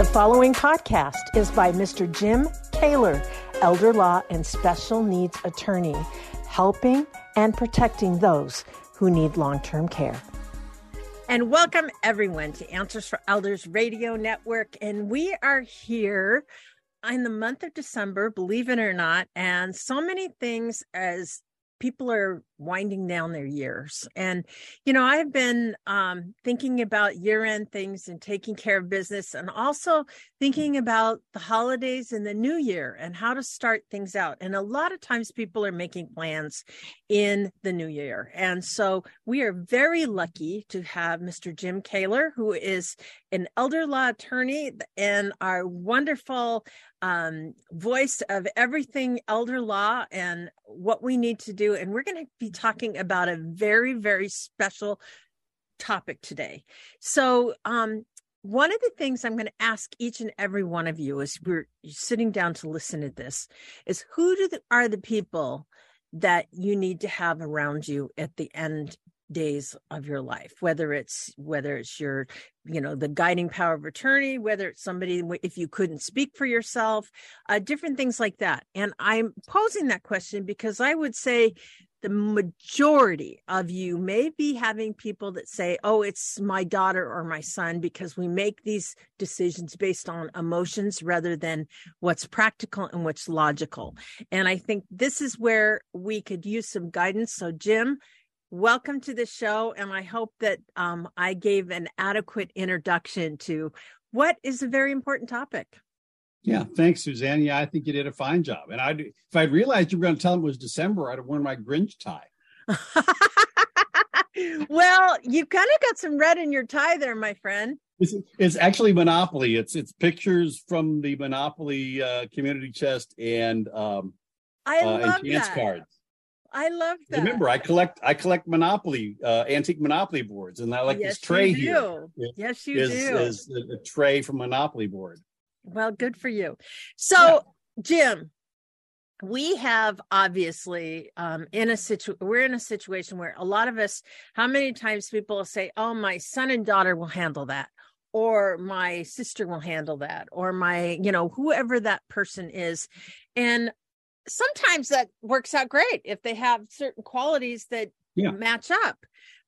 The following podcast is by Mr. Jim Koewler, elder law and special needs attorney, helping and protecting those who need long term care. And welcome everyone to Answers for Elders Radio Network. And we are here in the month of December, believe it or not, and so many things as people are winding down their years. And you know i've been um, thinking about year end things and taking care of business and also thinking about the holidays and the new year and how to start things out. And a lot of times people are making plans in the new year. And so we are very lucky to have mr jim Koewler who is an elder law attorney and our wonderful um, voice of everything elder law and what we need to do. And we're going to be talking about a very, very special topic today. So, um, one of the things I'm going to ask each and every one of you as we're sitting down to listen to this is who the, are the people that you need to have around you at the end days of your life whether it's whether it's your you know the guiding power of attorney whether it's somebody if you couldn't speak for yourself uh, different things like that and i'm posing that question because i would say the majority of you may be having people that say oh it's my daughter or my son because we make these decisions based on emotions rather than what's practical and what's logical and i think this is where we could use some guidance so jim welcome to the show. And I hope that um, I gave an adequate introduction to what is a very important topic. Yeah, thanks, Suzanne. Yeah, I think you did a fine job. And I, if I'd realized you were going to tell them it was December, I'd have worn my Grinch tie. well, you kind of got some red in your tie there, my friend. It's, it's actually Monopoly. It's it's pictures from the Monopoly uh, community chest and um, I uh, love and chance that. cards. I love that. Remember, I collect I collect Monopoly uh, antique Monopoly boards, and I like yes, this tray here. Yes, you is, do. Is a tray from Monopoly board. Well, good for you. So, yeah. Jim, we have obviously um, in a situ we're in a situation where a lot of us. How many times people say, "Oh, my son and daughter will handle that." or my sister will handle that or my you know whoever that person is and sometimes that works out great if they have certain qualities that yeah. match up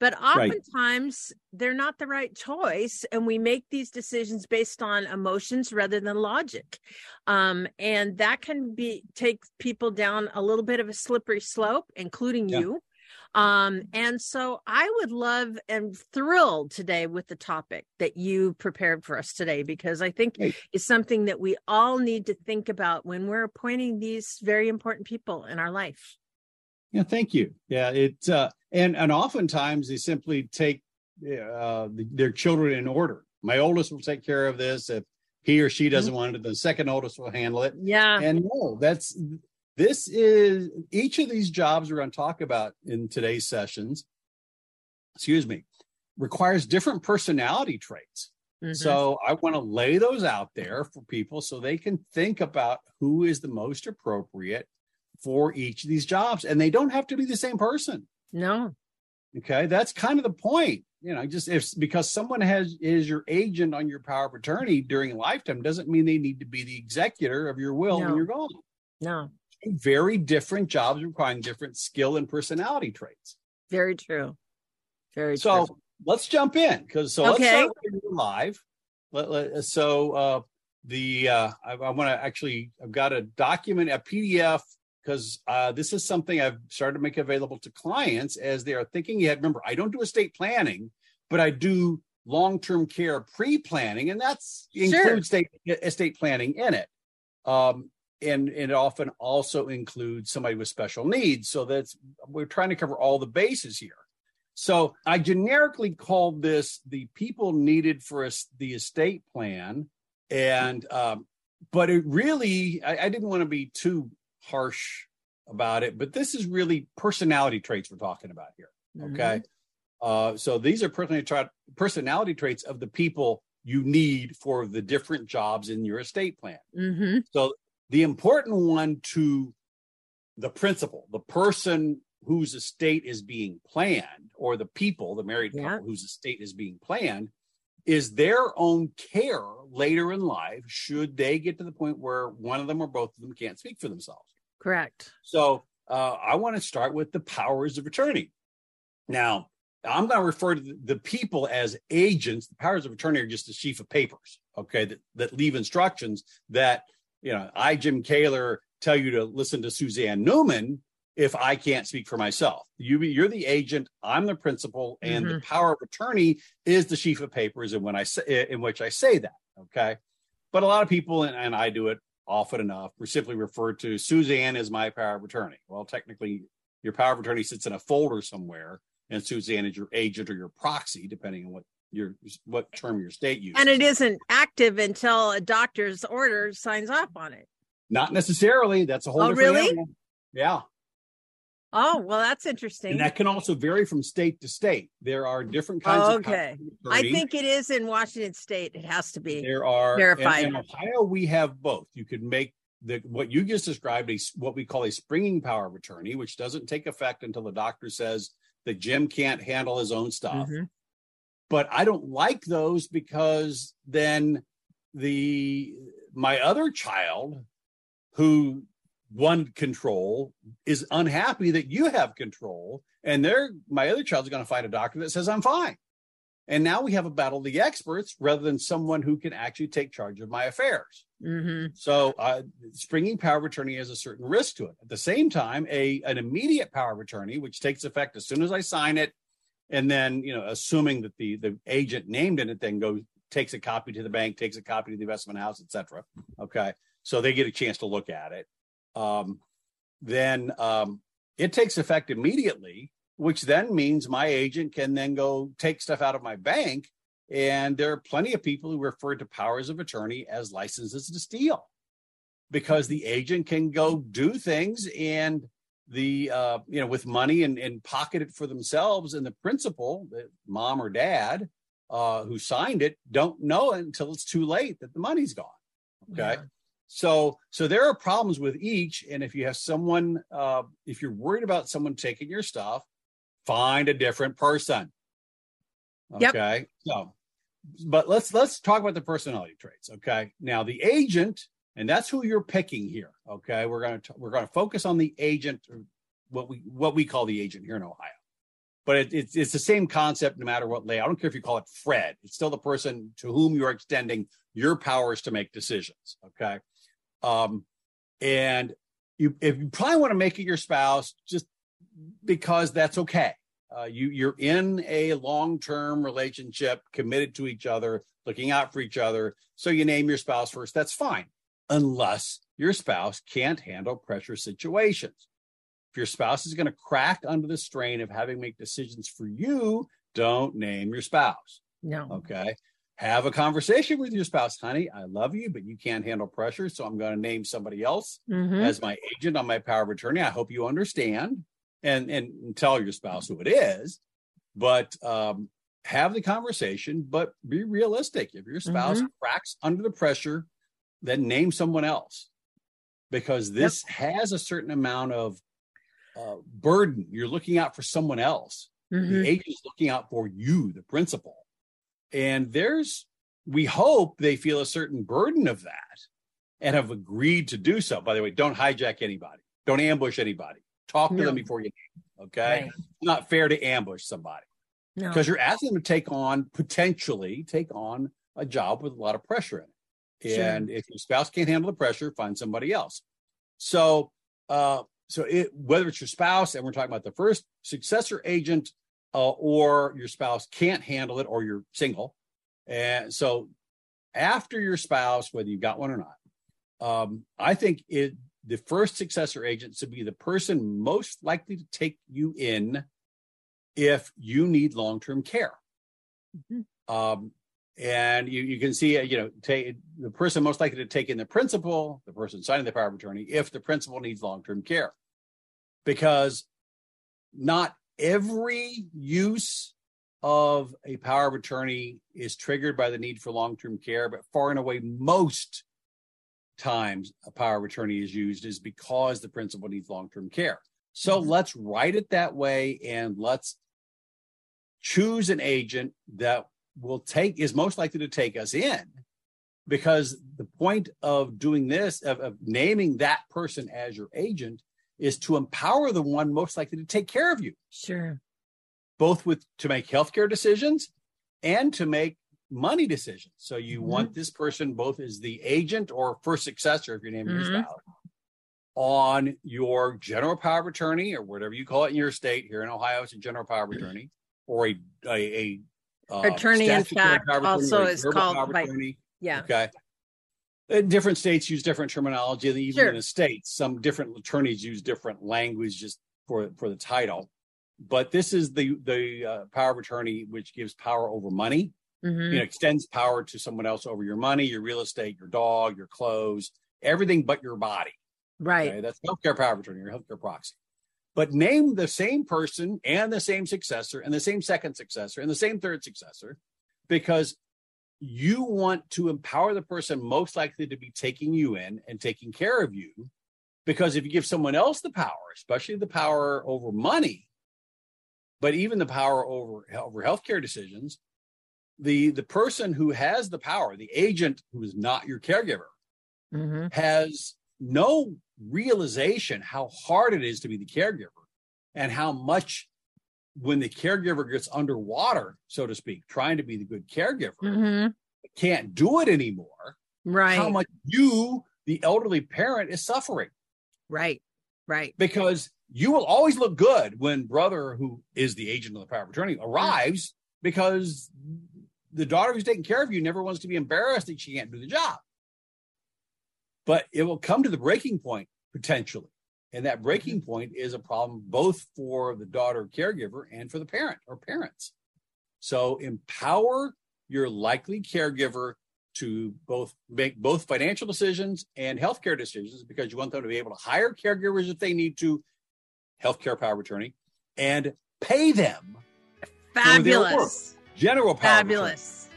but oftentimes right. they're not the right choice and we make these decisions based on emotions rather than logic um, and that can be take people down a little bit of a slippery slope including yeah. you um, and so I would love and thrilled today with the topic that you prepared for us today, because I think hey. it's something that we all need to think about when we're appointing these very important people in our life. Yeah, thank you. Yeah, it uh, and and oftentimes they simply take uh, their children in order. My oldest will take care of this. If he or she doesn't mm-hmm. want it, the second oldest will handle it. Yeah. And no, that's this is each of these jobs we're going to talk about in today's sessions, excuse me, requires different personality traits. Mm-hmm. So I want to lay those out there for people so they can think about who is the most appropriate for each of these jobs. And they don't have to be the same person. No. Okay. That's kind of the point. You know, just if because someone has is your agent on your power of attorney during a lifetime doesn't mean they need to be the executor of your will no. when you're gone. No very different jobs requiring different skill and personality traits. Very true. Very so true. let's jump in because so okay. let's start live. Let, let, so uh, the uh, I, I want to actually I've got a document a PDF because uh, this is something I've started to make available to clients as they are thinking ahead. Remember, I don't do estate planning, but I do long-term care pre-planning, and that's sure. includes state, estate planning in it. Um, and, and it often also includes somebody with special needs. So that's we're trying to cover all the bases here. So I generically called this the people needed for a, the estate plan, and um, but it really I, I didn't want to be too harsh about it. But this is really personality traits we're talking about here. Okay, mm-hmm. uh, so these are personality tra- personality traits of the people you need for the different jobs in your estate plan. Mm-hmm. So the important one to the principal, the person whose estate is being planned, or the people, the married couple whose estate is being planned, is their own care later in life should they get to the point where one of them or both of them can't speak for themselves. Correct. So uh, I want to start with the powers of attorney. Now, I'm going to refer to the people as agents. The powers of attorney are just a sheaf of papers, okay, that, that leave instructions that, you know, I, Jim Koewler, tell you to listen to Suzanne Newman if I can't speak for myself. You, you're the agent, I'm the principal, and mm-hmm. the power of attorney is the sheaf of papers in when I say in which I say that. Okay. But a lot of people, and, and I do it often enough, we simply refer to Suzanne as my power of attorney. Well, technically, your power of attorney sits in a folder somewhere and Suzanne is your agent or your proxy, depending on what your what term your state uses. And it isn't active until a doctor's order signs off on it. Not necessarily. That's a whole oh, different really? Animal. Yeah. Oh, well, that's interesting. And that can also vary from state to state. There are different kinds oh, okay. of I think it is in Washington state. It has to be there are verified. In, in Ohio, we have both. You could make the what you just described a what we call a springing power of attorney, which doesn't take effect until the doctor says that Jim can't handle his own stuff. Mm-hmm. But I don't like those because then the my other child who won control is unhappy that you have control and they're my other child's going to find a doctor that says I'm fine. And now we have a battle of the experts rather than someone who can actually take charge of my affairs. Mm-hmm. So, uh, springing power of attorney has a certain risk to it. At the same time, a an immediate power of attorney, which takes effect as soon as I sign it, and then you know, assuming that the the agent named in it then goes takes a copy to the bank, takes a copy to the investment house, etc. Okay, so they get a chance to look at it. Um, then um, it takes effect immediately which then means my agent can then go take stuff out of my bank. And there are plenty of people who refer to powers of attorney as licenses to steal because the agent can go do things and the uh, you know with money and, and pocket it for themselves and the principal the mom or dad uh, who signed it don't know it until it's too late that the money's gone okay yeah. So so there are problems with each and if you have someone uh, if you're worried about someone taking your stuff find a different person. Okay. Yep. So, but let's let's talk about the personality traits. Okay. Now the agent, and that's who you're picking here. Okay. We're gonna we're gonna focus on the agent, what we what we call the agent here in Ohio. But it, it's it's the same concept no matter what layout. I don't care if you call it Fred. It's still the person to whom you're extending your powers to make decisions. Okay. Um, and you if you probably want to make it your spouse, just because that's okay. Uh, you you're in a long-term relationship, committed to each other, looking out for each other. So you name your spouse first. That's fine, unless your spouse can't handle pressure situations. If your spouse is going to crack under the strain of having to make decisions for you, don't name your spouse. No. Okay. Have a conversation with your spouse, honey. I love you, but you can't handle pressure. So I'm going to name somebody else mm-hmm. as my agent on my power of attorney. I hope you understand and and tell your spouse who it is, but um, have the conversation, but be realistic. If your spouse mm-hmm. cracks under the pressure, then name someone else because this yep. has a certain amount of uh, burden. You're looking out for someone else. Mm-hmm. The agent is looking out for you, the principal. And there's, we hope they feel a certain burden of that and have agreed to do so. By the way, don't hijack anybody, don't ambush anybody. Talk to no. them before you. Okay, right. it's not fair to ambush somebody because no. you're asking them to take on potentially take on a job with a lot of pressure in it. Sure. And if your spouse can't handle the pressure, find somebody else. So, uh, so it, whether it's your spouse, and we're talking about the first successor agent, uh, or your spouse can't handle it, or you're single, and so after your spouse, whether you've got one or not, um, I think it the first successor agent should be the person most likely to take you in if you need long-term care. Mm-hmm. Um, and you, you can see, you know, take the person most likely to take in the principal, the person signing the power of attorney, if the principal needs long-term care, because not every use of a power of attorney is triggered by the need for long-term care, but far and away most times a power of attorney is used is because the principal needs long-term care. So mm-hmm. let's write it that way and let's choose an agent that will take is most likely to take us in because the point of doing this of, of, naming that person as your agent is to empower the one most likely to take care of you. Sure. Both with to make healthcare decisions and to make money decisions. So you mm-hmm. want this person both as the agent or first successor if your name mm-hmm. is valid on your general power of attorney or whatever you call it in your state here in ohio it's a general power of attorney or a a, a uh, attorney in fact also is called by, yeah. Okay different states use different terminology even sure. in the states some different attorneys use different language just for for the title but this is the the uh, power of attorney which gives power over money mm-hmm. you know extends power to someone else over your money your real estate your dog your clothes everything but your body right okay? that's healthcare power of attorney or healthcare proxy but name the same person and the same successor and the same second successor and the same third successor because you want to empower the person most likely to be taking you in and taking care of you. Because if you give someone else the power, especially the power over money, but even the power over, over healthcare decisions, the, the person who has the power, the agent who is not your caregiver, mm-hmm. has no realization how hard it is to be the caregiver and how much when the caregiver gets underwater, so to speak, trying to be the good caregiver, mm-hmm. can't do it anymore. Right. How much you, the elderly parent, is suffering. Right. Right. Because you will always look good when brother, who is the agent of the power of attorney, arrives mm-hmm. because the daughter who's taking care of you never wants to be embarrassed that she can't do the job. But it will come to the breaking point potentially and that breaking mm-hmm. point is a problem both for the daughter caregiver and for the parent or parents. So empower your likely caregiver to both make both financial decisions and healthcare decisions because you want them to be able to hire caregivers if they need to, healthcare power of attorney, and pay them. Fabulous. General power. Fabulous.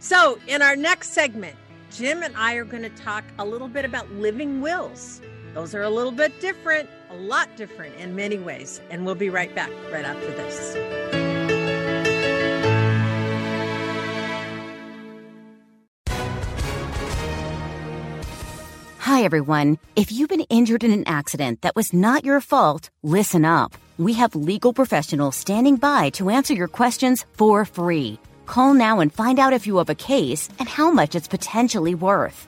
So, in our next segment, Jim and I are going to talk a little bit about living wills. Those are a little bit different, a lot different in many ways. And we'll be right back right after this. Hi, everyone. If you've been injured in an accident that was not your fault, listen up. We have legal professionals standing by to answer your questions for free. Call now and find out if you have a case and how much it's potentially worth.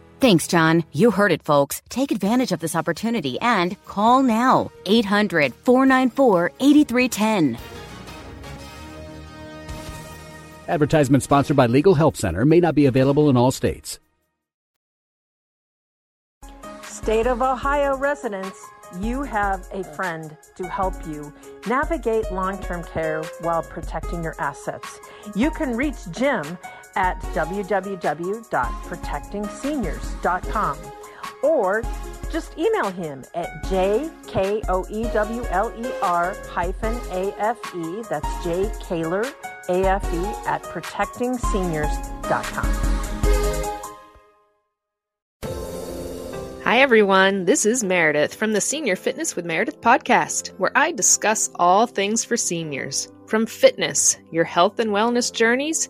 Thanks, John. You heard it, folks. Take advantage of this opportunity and call now 800 494 8310. Advertisement sponsored by Legal Help Center may not be available in all states. State of Ohio residents, you have a friend to help you navigate long term care while protecting your assets. You can reach Jim at www.protectingseniors.com or just email him at jkoewler hyphen afe, that's jkoewler afe at protectingseniors.com. Hi, everyone. This is Meredith from the Senior Fitness with Meredith podcast, where I discuss all things for seniors from fitness, your health and wellness journeys